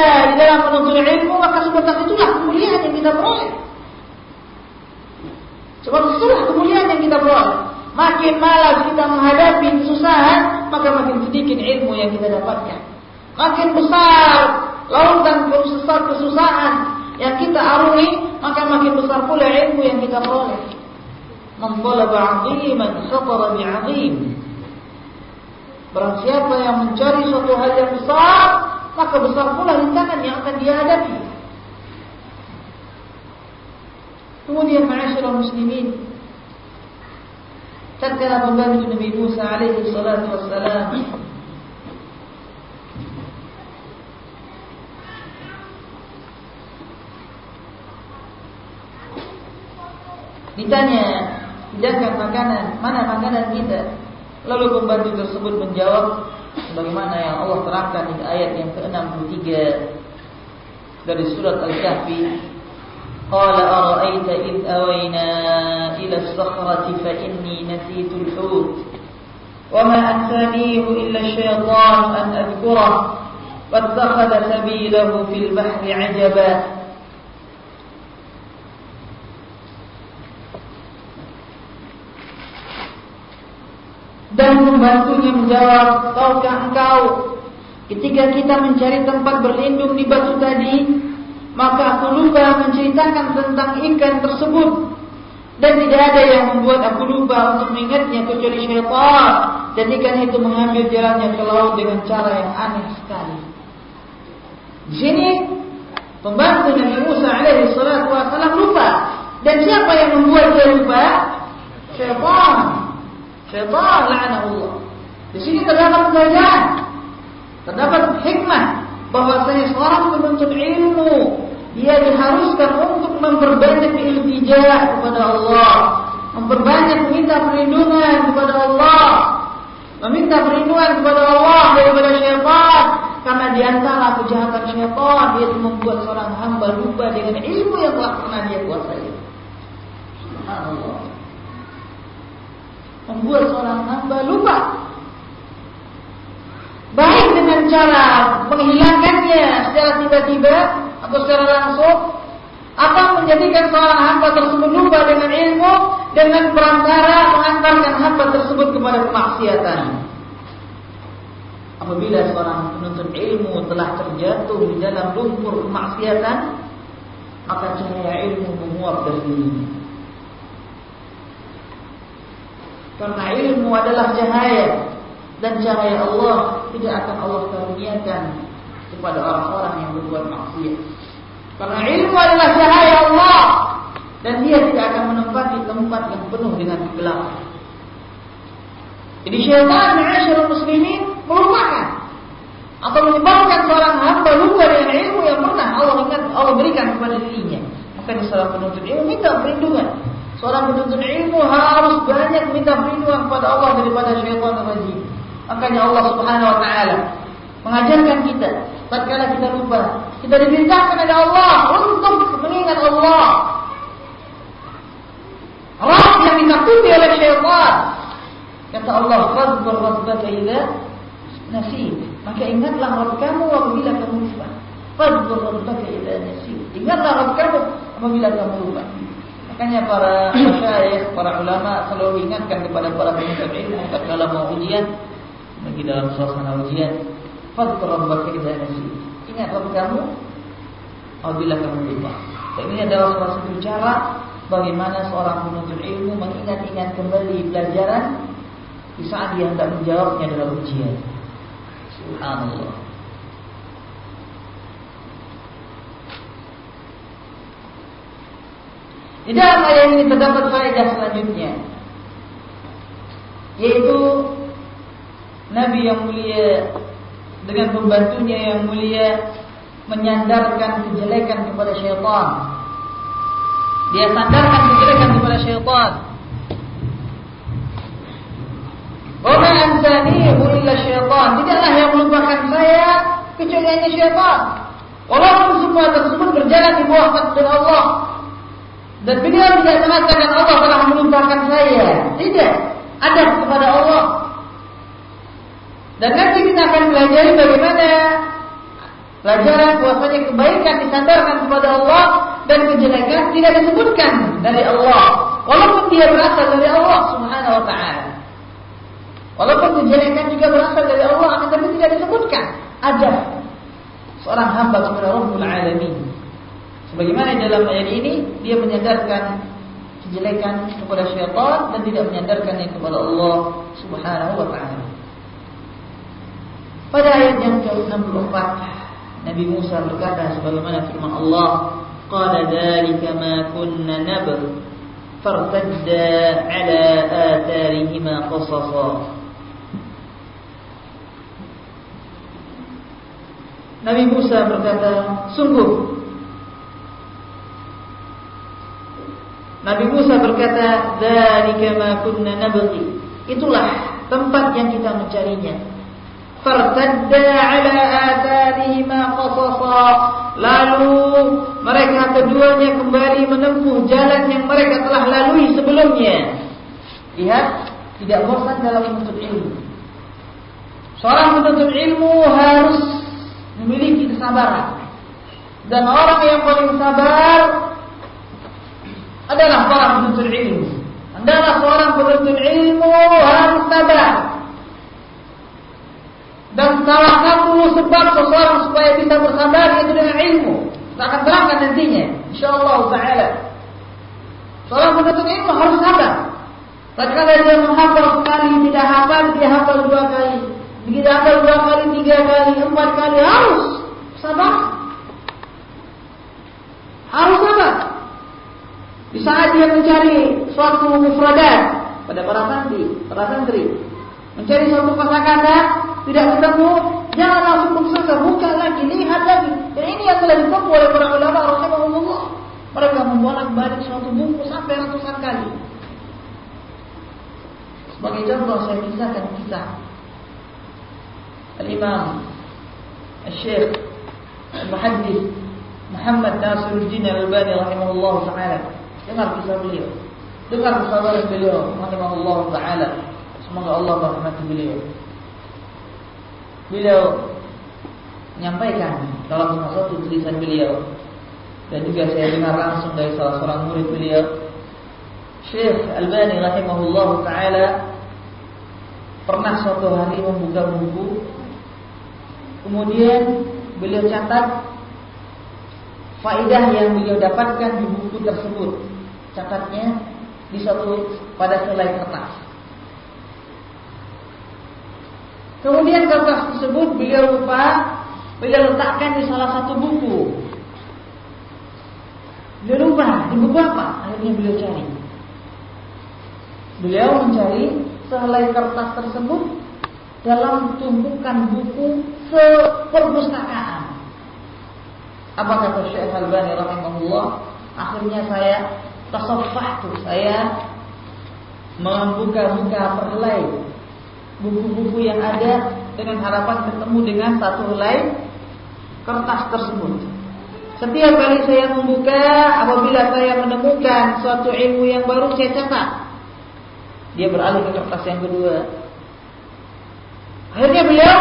kita di dalam menuntut ilmu, maka sebab itulah kemuliaan yang kita peroleh. Sebab itulah kemuliaan yang kita peroleh. Makin malas kita menghadapi kesusahan, maka makin sedikit ilmu yang kita dapatkan. Makin besar lautan besar kesusahan yang kita arungi, maka makin besar pula ilmu yang kita peroleh. Man 'aziman khatara bi'azim. Barang siapa yang mencari suatu hal yang besar, maka besar pula rintangan yang akan dia hadapi. Kemudian ma'asyiral muslimin, tatkala pembantu Nabi Musa alaihi salatu wassalam ditanya hidangkan makanan mana makanan kita Lalu pembantu tersebut menjawab sebagaimana yang Allah terangkan di ayat yang ke-63 dari surat Al-Kahfi قال أرأيت إذ أوينا إلى الصخرة فإني نسيت الحوت وما أنسانيه إلا الشيطان أن أذكره واتخذ سبيله في البحر عجبا Dan membantunya menjawab, tahukah engkau ketika kita mencari tempat berlindung di batu tadi, maka aku lupa menceritakan tentang ikan tersebut. Dan tidak ada yang membuat aku lupa untuk mengingatnya kecuali syaitan. Dan ikan itu mengambil jalannya ke laut dengan cara yang aneh sekali. Di sini pembantu Nabi Musa alaihi salatu wasallam lupa. Dan siapa yang membuat dia lupa? Syaitan. Syaitan la'anahullah. Di sini terdapat pelajaran. Terdapat hikmah bahwasanya seorang menuntut ilmu dia diharuskan untuk memperbanyak iltijah kepada Allah, memperbanyak meminta perlindungan kepada Allah, meminta perlindungan kepada Allah daripada syaitan karena di antara kejahatan syaitan dia membuat seorang hamba lupa dengan ilmu yang telah pernah dia kuasai. Subhanallah membuat seorang hamba lupa. Baik dengan cara menghilangkannya secara tiba-tiba atau secara langsung, atau menjadikan seorang hamba tersebut lupa dengan ilmu dengan perantara mengantarkan hamba tersebut kepada kemaksiatan. Apabila seorang penuntut ilmu telah terjatuh di dalam lumpur kemaksiatan, maka cahaya ilmu menguap dari dirinya. Karena ilmu adalah cahaya dan cahaya Allah tidak akan Allah karuniakan kepada orang-orang yang berbuat maksiat. Karena ilmu adalah cahaya Allah dan dia tidak akan menempati tempat yang penuh dengan kegelapan. Jadi syaitan ma'asyarul muslimin melupakan atau menyebabkan seorang hamba lupa dengan ilmu yang pernah Allah Allah berikan kepada dirinya. Maka di salah penuntut ilmu minta perlindungan Seorang penuntut ilmu harus banyak minta perlindungan kepada Allah daripada syaitan rajim. Makanya Allah Subhanahu wa taala mengajarkan kita tatkala kita lupa, kita diperintahkan oleh Allah untuk mengingat Allah. Allah yang ditakuti oleh syaitan. Kata Allah, "Fadzkur rabbaka idza nasi." Maka ingatlah Rabb kamu apabila kamu lupa. Fadzkur rabbaka idza nasi. Ingatlah Rabb kamu apabila kamu lupa. Makanya para masyayikh, para ulama selalu ingatkan kepada para penuntut ilmu dalam mau ujian, bagi dalam suasana ujian, fadkur rabbaka idza nasi. Ingat Rabb kamu apabila kamu lupa. Dan ini adalah salah satu cara bagaimana seorang penuntut ilmu mengingat-ingat kembali pelajaran di saat dia hendak menjawabnya dalam ujian. Subhanallah. Di dalam ayat ini terdapat faedah selanjutnya yaitu Nabi yang mulia dengan pembantunya yang mulia menyandarkan kejelekan kepada syaitan. Dia sandarkan kejelekan kepada syaitan. Wa ma ansanihu illa syaitan. Tidaklah yang melupakan saya kecuali syaitan. Walaupun semua tersebut berjalan di bawah takdir Allah, dan beliau tidak mengatakan Allah telah melupakan saya. Tidak. Ada kepada Allah. Dan nanti kita akan belajar bagaimana Pelajaran bahwasanya kebaikan disandarkan kepada Allah dan kejelekan tidak disebutkan dari Allah, walaupun dia berasal dari Allah Subhanahu wa taala. Walaupun kejelekan juga berasal dari Allah, akan tapi tidak disebutkan. Ada seorang hamba kepada Rabbul Alamin. Sebagaimana dalam ayat ini, dia menyadarkan kejelekan kepada syaitan dan tidak menyadarkannya kepada Allah Subhanahu wa taala. Pada ayat yang ke-64 Nabi Musa berkata sebagaimana firman Allah, "Qala dzalika ma kunna nabr fartadda ala atharihima qasasa." Nabi Musa berkata, "Sungguh Nabi Musa berkata, "Dzalika ma kunna nabghi." Itulah tempat yang kita mencarinya. Fartadda ala atharihima qasasa. Lalu mereka keduanya kembali menempuh jalan yang mereka telah lalui sebelumnya. Lihat tidak bosan dalam menuntut ilmu. Seorang menuntut ilmu harus memiliki kesabaran. Dan orang yang paling sabar adalah seorang penuntut ilmu adalah seorang penuntut ilmu harus sabar dan salah satu sebab seseorang supaya bisa bersabar itu dengan ilmu. Kita akan terangkan nantinya. InsyaAllah ta'ala. Seorang penuntut ilmu harus sabar. Tatkala dia menghafal sekali, tidak hafal, dia hafal dua kali. Begitu hafal dua kali, tiga kali, empat kali, harus sabar. Harus sabar. Di saat dia mencari suatu mufradat pada para santri, para santri, mencari suatu kata tidak ketemu, jangan langsung putus asa, buka lagi, lihat lagi. Dan ini yang telah ditempuh oleh para ulama rahimahullah. Mereka membolak-balik suatu buku sampai ratusan kali. Sebagai contoh saya kisahkan kisah Al-Imam Al-Syekh Al-Muhaddis Muhammad Nasiruddin Al-Albani rahimahullah taala. Dengar kisah beliau. Dengar kisah beliau. Rahimahullah taala. Semoga Allah merahmati beliau. Beliau menyampaikan dalam salah satu tulisan beliau. Dan juga saya dengar langsung dari salah seorang murid beliau. Syekh Albani rahimahullah taala pernah suatu hari membuka buku. Kemudian beliau catat faidah yang beliau dapatkan di buku tersebut catatnya di satu pada selai kertas Kemudian kertas tersebut beliau lupa, beliau letakkan di salah satu buku. Beliau lupa di buku apa? Akhirnya beliau cari. Beliau mencari sehelai kertas tersebut dalam tumpukan buku seperpustakaan. Apa kata Syekh Al-Bani rahimahullah? Akhirnya saya tuh saya membuka-buka perlai buku-buku yang ada dengan harapan ketemu dengan satu helai kertas tersebut. Setiap kali saya membuka, apabila saya menemukan suatu ilmu yang baru, saya catat. Dia beralih ke kertas yang kedua. Akhirnya beliau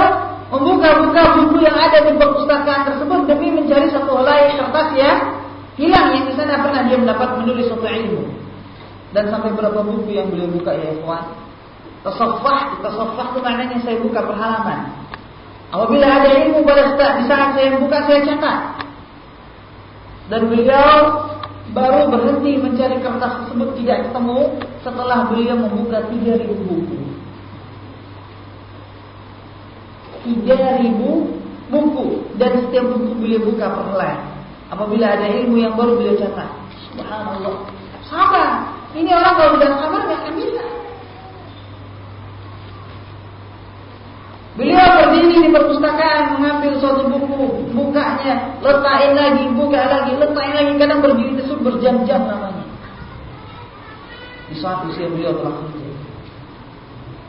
membuka-buka buku yang ada di perpustakaan tersebut demi mencari satu helai kertas yang hilang yang di sana pernah dia mendapat menulis suatu ilmu. Dan sampai berapa buku yang beliau buka ya ikhwan? Tasaffah, tasaffah itu maknanya saya buka perhalaman. Apabila ada ilmu pada di saat saya buka saya catat. Dan beliau baru berhenti mencari kertas tersebut tidak ketemu setelah beliau membuka 3000 buku. 3000 buku dan setiap buku beliau buka perlahan. Apabila ada ilmu yang baru beliau catat. Subhanallah. Sabar. Ini orang kalau sudah sabar nggak akan bisa. Beliau berdiri di perpustakaan mengambil suatu buku, bukanya, letakin lagi, buka lagi, letakin lagi, kadang berdiri tersebut berjam-jam namanya. Di saat usia beliau telah kerja.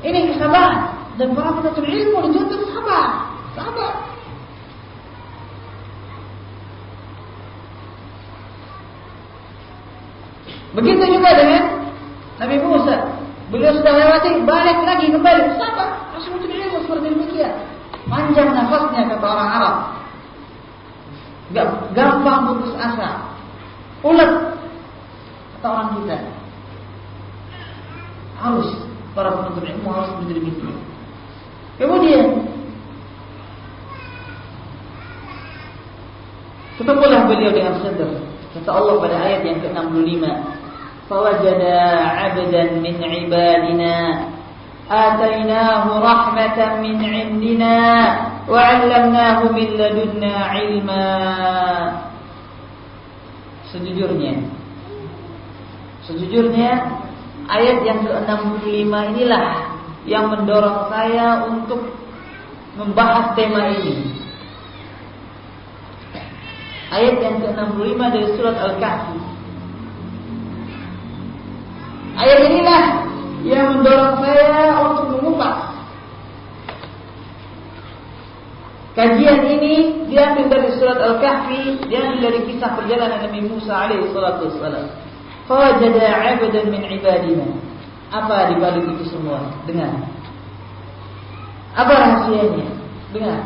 Ini kesabaran dan para penuntut ilmu dituntut sabar, sabar. Begitu juga dengan Nabi Musa. Beliau sudah lewati, balik lagi kembali. Masih menuntut ilmu seperti demikian. Panjang nafasnya kata orang Arab. Gampang putus asa. Ulet kata orang kita. Harus para penuntut ilmu harus menjadi begitu. Kemudian ketemulah beliau dengan sadar. Kata Allah pada ayat yang ke-65, "Fawajada 'abdan min 'ibadina آتيناه رحمة من عندنا وعلمناه من لدنا علما Sejujurnya Sejujurnya Ayat yang ke-65 inilah Yang mendorong saya untuk Membahas tema ini Ayat yang ke-65 dari surat Al-Kahfi Ayat inilah yang mendorong saya untuk mengupas Kajian ini diambil dari surat Al-Kahfi, diambil dari kisah perjalanan Nabi Musa alaihi salatu wassalam. Fawajada 'abdan min ibadina. Apa di balik itu semua? Dengar. Apa rahasianya? Dengar.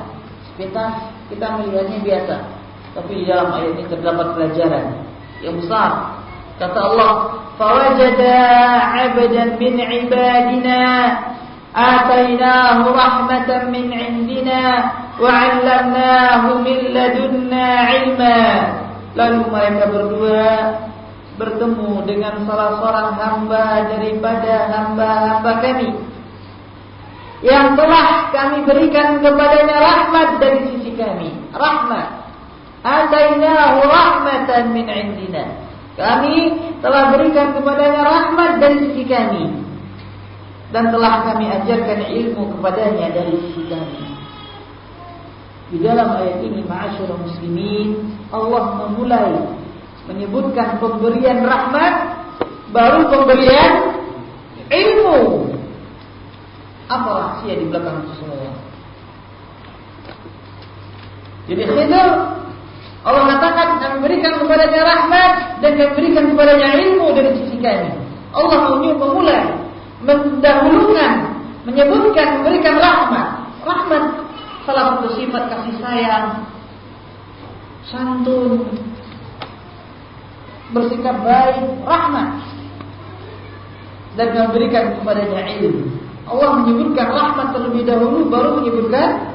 Sepintas kita melihatnya biasa, tapi di dalam ayat ini terdapat pelajaran yang besar. Kata Allah, فوجد عبدا من عبادنا آتيناه رحمة من عندنا وعلمناه من لدنا علما Lalu mereka berdua bertemu dengan salah seorang hamba daripada hamba-hamba kami yang telah kami berikan kepadanya rahmat dari sisi kami. Rahmat. Atainahu rahmatan min indina. Kami telah berikan kepadanya rahmat dari sisi kami dan telah kami ajarkan ilmu kepadanya dari sisi kami. Di dalam ayat ini, ma'asyurah muslimin, Allah memulai menyebutkan pemberian rahmat, baru pemberian ilmu. Apa rahasia di belakang itu semua? Jadi Khidir Allah katakan kami berikan kepadanya rahmat dan kami berikan kepadanya ilmu dari sisi kami. Allah memulai mendahulukan, menyebutkan, memberikan rahmat. Rahmat salah satu sifat kasih sayang, santun, bersikap baik, rahmat. Dan memberikan kepadanya ilmu. Allah menyebutkan rahmat terlebih dahulu, baru menyebutkan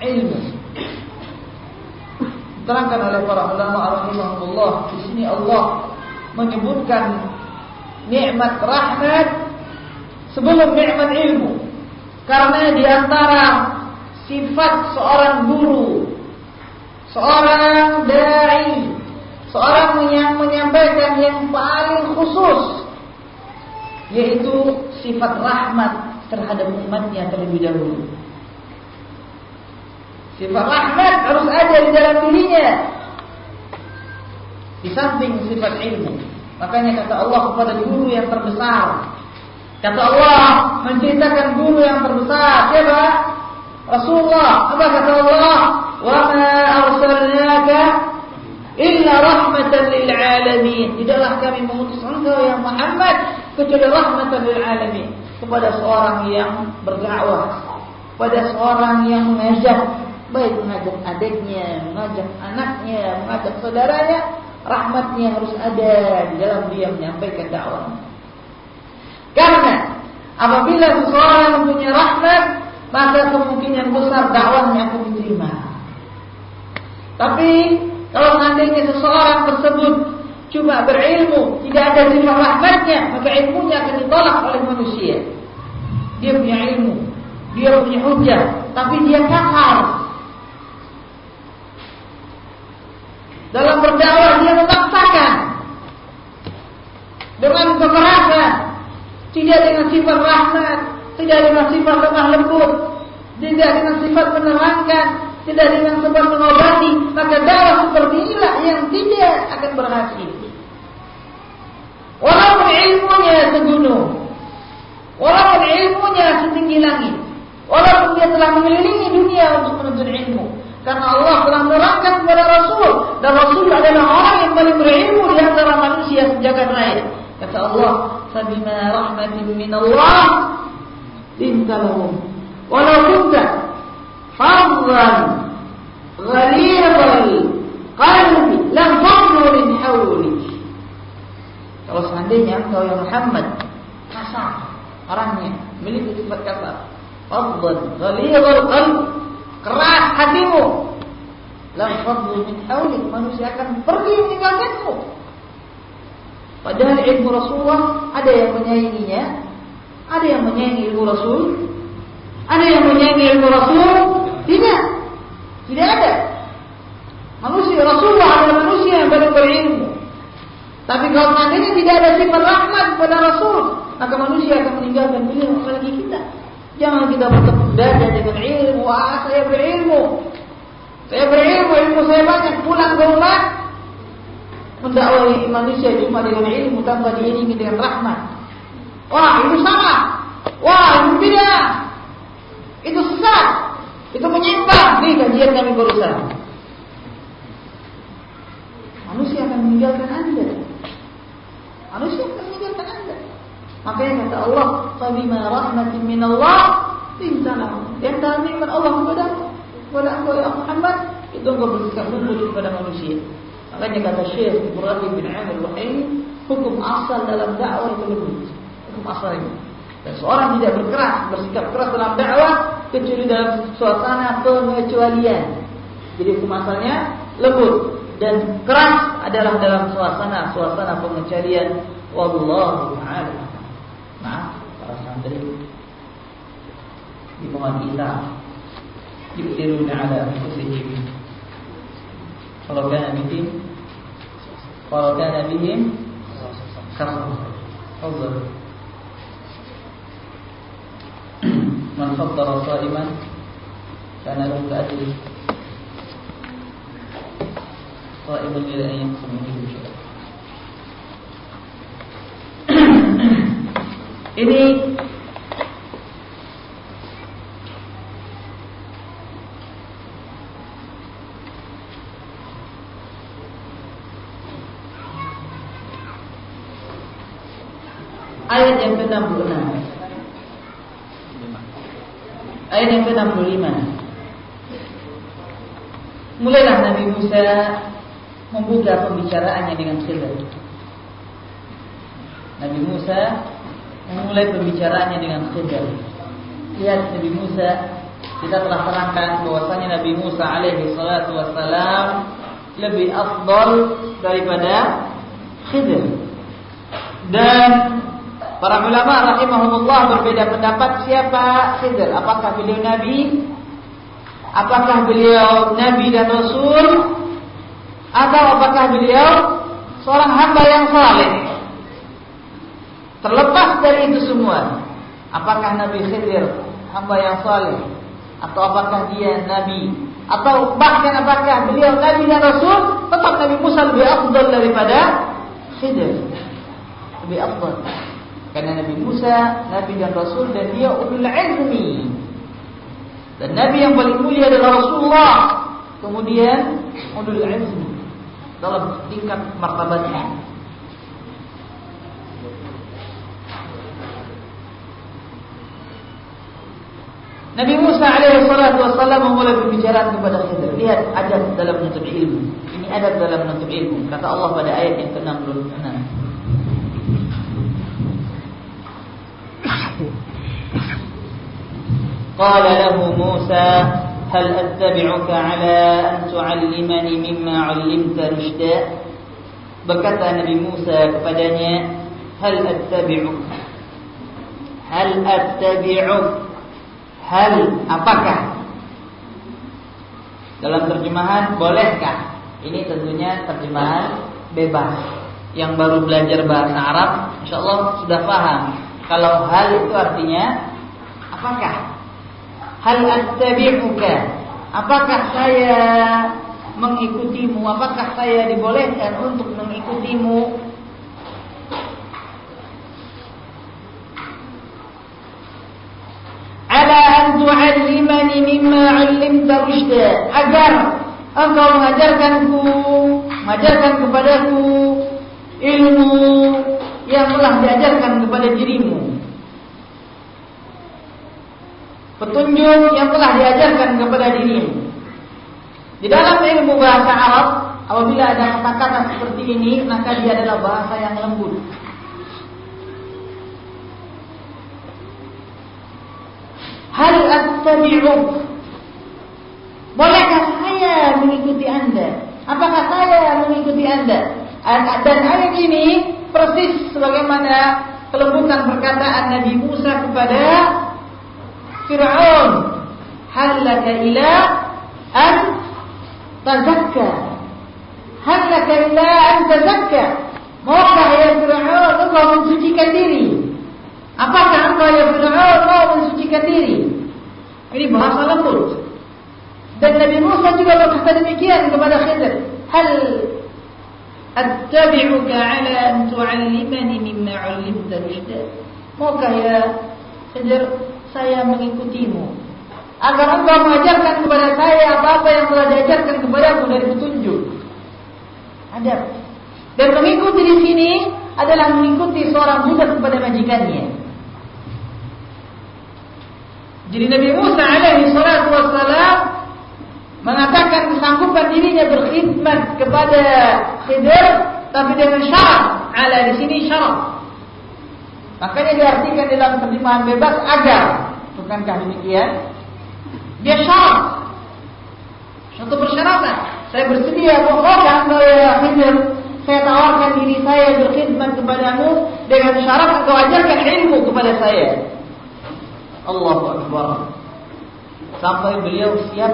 ilmu diterangkan oleh para ulama rahimahullah di sini Allah menyebutkan nikmat rahmat sebelum nikmat ilmu. Karena di antara sifat seorang guru seorang dai seorang yang menyampaikan yang paling khusus yaitu sifat rahmat terhadap umatnya terlebih dahulu Sifat rahmat harus ada di dalam dirinya. Di samping sifat ilmu. Makanya kata Allah kepada guru yang terbesar. Kata Allah menceritakan guru yang terbesar. Siapa? Rasulullah. Apa kata Allah? Wa ma arsalnaka illa rahmatan lil alamin. Tidaklah kami mengutus engkau yang Muhammad kecuali rahmatan lil alamin kepada seorang yang berdakwah, kepada seorang yang mengajak baik mengajak adiknya, mengajak anaknya, mengajak saudaranya, rahmatnya harus ada di dalam dia menyampaikan dakwah. Karena apabila seseorang mempunyai rahmat, maka kemungkinan besar dakwahnya akan diterima. Tapi kalau seandainya seseorang tersebut cuma berilmu, tidak ada sifat rahmatnya, maka ilmunya akan ditolak oleh manusia. Dia punya ilmu, dia punya hujah, tapi dia kasar, Dalam berdakwah dia memaksakan. Dengan kekerasan, tidak dengan sifat rahmat, tidak dengan sifat lemah lembut, tidak dengan sifat menerangkan, tidak dengan sifat mengobati, maka dakwah seperti inilah yang tidak akan berhasil. Walaupun ilmunya segunung, walaupun ilmunya setinggi langit, walaupun dia telah mengelilingi dunia untuk menuntut ilmu, Karena Allah telah menerangkan kepada Rasul dan Rasul adalah orang yang paling berilmu di antara manusia sejak lahir. Kata Allah, "Sabima rahmatin min Allah lintalahum. Walau kunta fadhlan ghalidhal qalbi lam fadlu min hawlik." Kalau seandainya engkau yang Muhammad kasar orangnya, memiliki sifat kasar, fadlan, ghalidhal qalbi keras hatimu, lam fadlu min manusia akan pergi meninggalkanmu. Padahal ilmu Rasulullah ada yang menyayanginya, ada yang menyayangi ilmu Rasul, ada yang menyayangi ilmu Rasul, tidak, tidak ada. Manusia Rasulullah adalah manusia yang baru berilmu. Tapi kalau seandainya tidak ada sifat rahmat pada Rasul, maka manusia akan meninggalkan beliau apalagi kita. Jangan kita bertepuk dada dengan ilmu. Wah, saya berilmu. Saya berilmu, ilmu saya banyak. Pulang ke rumah, mendakwai manusia cuma dengan ilmu tanpa diiringi dengan rahmat. Wah, itu salah. Wah, itu tidak. Itu sesat. Itu menyimpang. Nih kajian kami berusaha. Manusia akan meninggalkan Anda. Manusia akan meninggalkan Anda. Makanya kata Allah, "Fabima rahmatin min Allah lahum." Yang dalam nikmat Allah kepada kepada engkau ya Muhammad, itu engkau bersikap lembut kepada manusia. Makanya kata Syekh Ibrahim bin Amir Wahai, hukum asal dalam dakwah itu lembut. Hukum asal ini. Dan seorang tidak berkeras, bersikap keras dalam dakwah kecuali dalam suasana pengecualian. Jadi hukum asalnya lembut dan keras adalah dalam suasana suasana pengecualian wallahu taala. Nah, para santri hitungan kita. Yukiruna ala anfusihim. Kalau kana bihim kalau kana bihim kamu. Man faddara sa'iman kana lahu ajri sa'imun ila ayyin ini ke-66. Ayat yang ke-65. Mulailah Nabi Musa membuka pembicaraannya dengan Khidir. Nabi Musa memulai pembicaraannya dengan Khidir. Lihat Nabi Musa, kita telah terangkan bahwasanya Nabi Musa alaihi salatu wassalam lebih afdal daripada Khidir. Dan para ulama rahimahumullah berbeda pendapat siapa Khidir. Apakah beliau nabi? Apakah beliau nabi dan rasul atau apakah beliau seorang hamba yang saleh? Terlepas dari itu semua, apakah Nabi Khidir hamba yang saleh atau apakah dia nabi atau bahkan apakah beliau nabi dan rasul, tetap Nabi Musa lebih afdal daripada Khidir. Lebih afdal. Karena Nabi Musa nabi dan rasul dan dia ulul ilmi. Dan nabi yang paling mulia adalah Rasulullah. Kemudian ulul ilmi dalam tingkat martabatnya. Nabi Musa alaihi salatu wasallam memulai pembicaraan kepada Khidir. Lihat adab dalam menuntut ilmu. Ini adab dalam menuntut ilmu. Kata Allah pada ayat yang ke-66. Qala lahu Musa هل أتبعك على أن تعلمني مما علمت رشدا berkata Nabi Musa kepadanya hal attabi'uk hal attabi'uk hal apakah dalam terjemahan bolehkah ini tentunya terjemahan bebas yang baru belajar bahasa Arab insyaallah sudah paham kalau hal itu artinya apakah Hal attabi'uka? Apakah saya mengikutimu? Apakah saya dibolehkan untuk mengikutimu? Ala an tu'allimani mimma 'allimta rushda agar engkau mengajarkanku, mengajarkan kepadaku ilmu yang telah diajarkan kepada dirimu petunjuk yang telah diajarkan kepada diri Di dalam ilmu bahasa Arab, apabila ada kata-kata seperti ini, maka dia adalah bahasa yang lembut. Hal attabi'uk? Bolehkah saya mengikuti Anda? Apakah saya mengikuti Anda? Dan ayat ini persis sebagaimana kelembutan perkataan Nabi Musa kepada Fir'aun. Hal laka ila an tazakka. Hal laka ila an tazakka. Maukah ya Fir'aun engkau mensucikan diri? Apakah engkau ya Fir'aun mau mensucikan diri? Ini bahasa lembut. Dan Nabi Musa juga berkata demikian kepada Khidir. Hal attabi'uka ala an tu'allimani mimma 'allimta rushda? Maukah ya Khidir saya mengikutimu agar engkau mengajarkan kepada saya apa-apa yang telah diajarkan kepadamu dari petunjuk. Ada. Dan mengikuti di sini adalah mengikuti seorang budak kepada majikannya. Jadi Nabi Musa alaihi salatu wassalam mengatakan kesanggupan dirinya berkhidmat kepada Khidir tapi dengan syarat. Ala di sini syarat. Makanya diartikan dalam terjemahan bebas agar. Bukankah demikian? Dia syarat. Satu persyaratan. Saya bersedia pokoknya engkau ya Khidir saya tawarkan diri saya berkhidmat kepadamu dengan syarat engkau ajarkan ilmu kepada saya. Allahu Akbar. Sampai beliau siap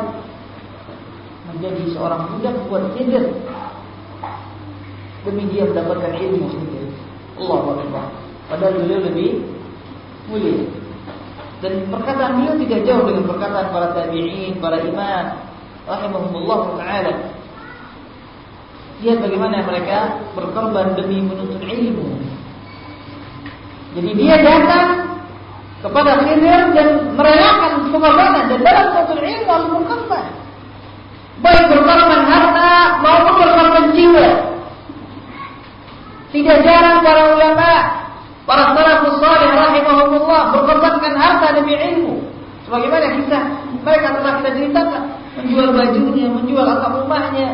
menjadi seorang budak buat hidup demi dia mendapatkan ilmu sendiri. Allahu Akbar. Padahal beliau lebih mulia. Dan perkataan beliau tidak jauh dengan perkataan para tabi'in, para imam rahimahumullah taala. Lihat bagaimana mereka berkorban demi menuntut ilmu. Jadi dia datang kepada Khidir dan merelakan pengorbanan dan dalam satu ilmu harus berkorban. Baik berkorban harta maupun berkorban jiwa. Tidak jarang para ulama, para salafus salih rahimahumullah berkorbankan harta demi ilmu. Sebagaimana kita mereka telah kita ceritakan menjual bajunya, menjual akar rumahnya.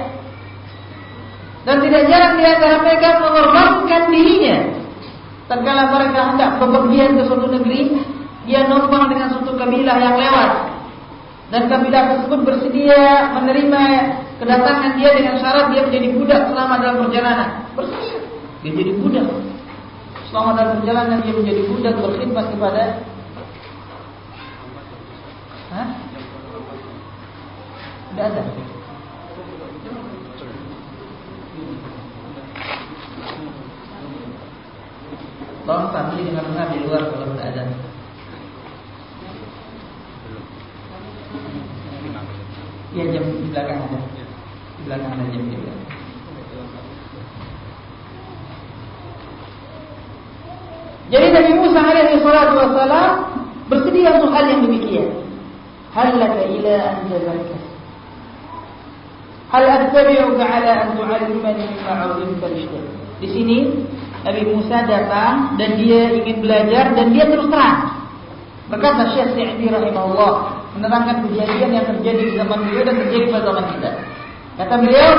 Dan tidak jarang di antara mereka mengorbankan dirinya. Tatkala mereka hendak bepergian ke suatu negeri, dia numpang dengan suatu kabilah yang lewat dan kabilah tersebut bersedia menerima kedatangan dia dengan syarat dia menjadi budak selama dalam perjalanan. Bersedia. Dia jadi budak. Selama dalam perjalanan dia menjadi budak berkhidmat kepada Hah? Tidak ada. Tolong tampil dengan benar di luar kalau tidak ada. Iya jam di belakang ada. Di belakang ada jam juga. Jadi Nabi Musa alaihi salatu wassalam bersedia untuk hal yang demikian. Hal laka ila an tazakka. Hal attabi'uka ala an tu'allimani mimma 'allamta. Di sini Nabi Musa datang dan dia ingin belajar dan dia terus terang. Berkata Syekh Sa'di rahimahullah, menerangkan kejadian yang terjadi di zaman beliau dan terjadi pada zaman kita. Kata beliau,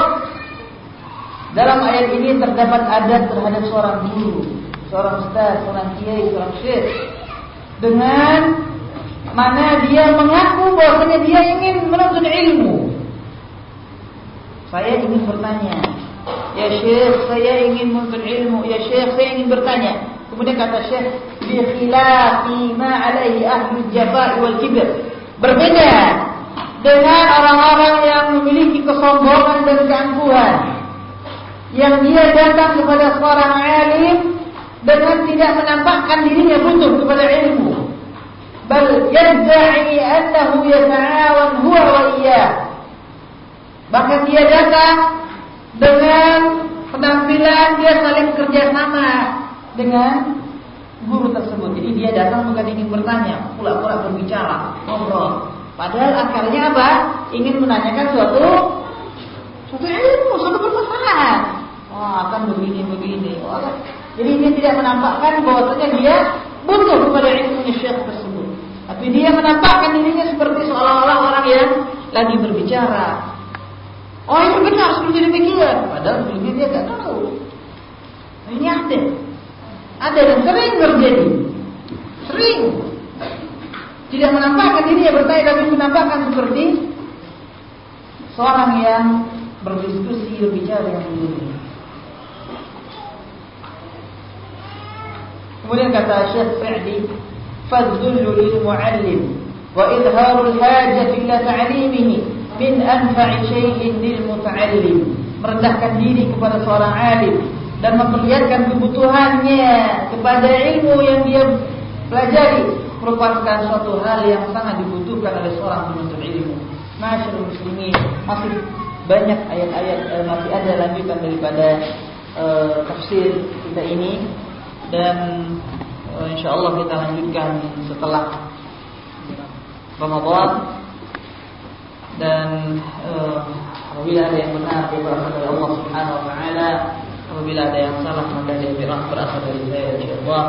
dalam ayat ini terdapat adat terhadap seorang guru, seorang ustaz, seorang kiai, seorang syekh dengan mana dia mengaku bahwasanya dia ingin menuntut ilmu. Saya ingin bertanya, ya syekh, saya ingin menuntut ilmu, ya syekh, saya ingin bertanya. Kemudian kata syekh, bi khilafi ma alaihi ahli jafa'i wal kibr. Berbeda dengan orang-orang yang memiliki kesombongan dan keangkuhan. Yang dia datang kepada seorang alim dengan tidak menampakkan dirinya butuh kepada ilmu. Bal yadda'i annahu yata'awan huwa wa iya. Bahkan dia datang dengan penampilan dia saling kerjasama dengan guru tersebut. Jadi dia datang bukan ingin bertanya, pula-pula berbicara, ngobrol. Padahal akarnya apa? Ingin menanyakan suatu suatu ilmu, suatu permasalahan. Oh, akan begini-begini. Oh, jadi dia tidak menampakkan bahwasanya dia butuh kepada ilmunya syekh tersebut. Tapi dia menampakkan dirinya seperti seolah-olah orang yang lagi berbicara. Oh ini benar seperti demikian. Padahal sebelumnya dia tidak tahu. Ini ada. Ada dan sering terjadi. Sering. Tidak menampakkan dirinya bertanya tapi menampakkan seperti seorang yang berdiskusi berbicara dengan gurunya. Kemudian kata Syekh Sa'di, "Fadzullu lil mu'allim wa idharul hajati ila ta'limihi min anfa'i syai'in lil muta'allim." Merendahkan diri kepada seorang alim dan memperlihatkan kebutuhannya kepada ilmu yang dia pelajari merupakan suatu hal yang sangat dibutuhkan oleh seorang penuntut ilmu. Masyaallah muslimin, masih banyak ayat-ayat eh, masih ada lanjutan daripada eh, tafsir kita ini dan eh, insyaallah kita lanjutkan setelah Ramadan. Dan eh, apabila ada yang benar berasal dari Allah Subhanahu wa taala. Apabila ada yang salah maka dia berasal dari saya insyaallah.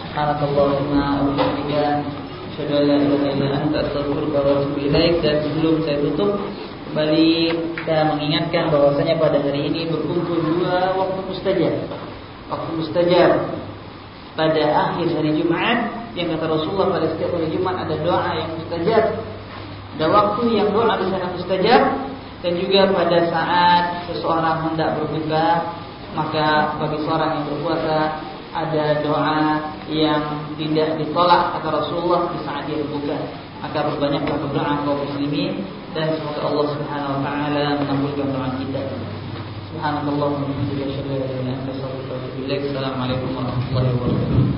Subhanakallahumma wa bihamdika asyhadu an la ilaha illa anta astaghfiruka wa atubu dan sebelum saya tutup kembali kita mengingatkan bahwasanya pada hari ini berkumpul dua waktu mustajab. Waktu mustajab pada akhir hari Jumat yang kata Rasulullah pada setiap hari Jumat ada doa yang mustajab. Ada waktu yang doa di sana mustajab dan juga pada saat seseorang hendak berbuka maka bagi seorang yang berpuasa ada doa yang tidak ditolak kata Rasulullah di saat dia berbuka. Maka berbanyaklah berdoa kaum muslimin dan semoga Allah Subhanahu wa taala mengabulkan doa kita Subhanallah wa bihamdihi. Assalamualaikum warahmatullahi wabarakatuh.